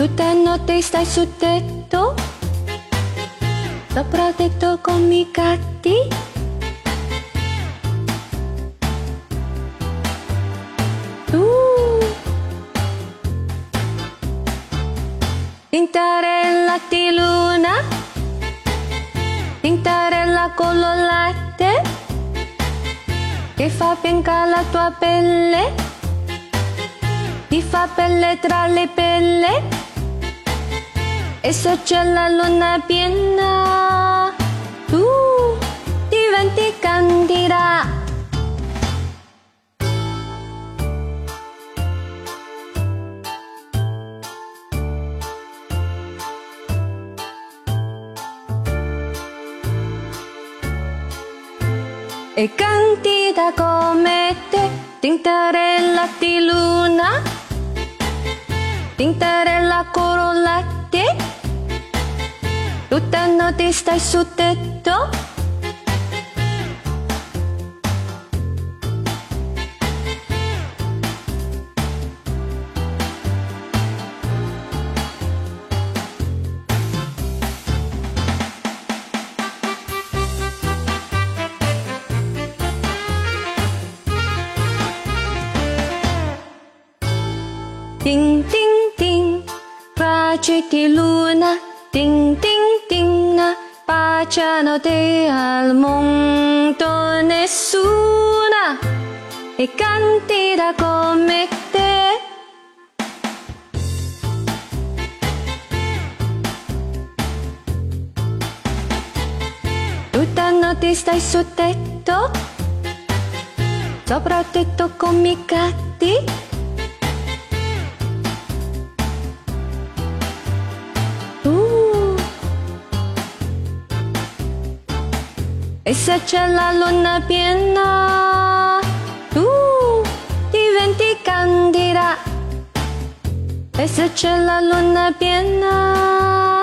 Tutta notte stai sul tetto, sopra tetto con i gatti. Tintarella di luna, tintarella con lo latte, che fa bianca la tua pelle, ti fa pelle tra le pelle. Se c'è la luna piena, tu diventi candida. E candida come te, tintarella di luna, tintarella corollate, tutta notte stai sul tetto. Ding ding ding, raggio di luna, ding ding, baciano te al mondo nessuna e candida come te. Tutta notte stai sul tetto, sopra il tetto con i gatti. E se c'è la luna piena, tu diventi candida. E se c'è la luna piena,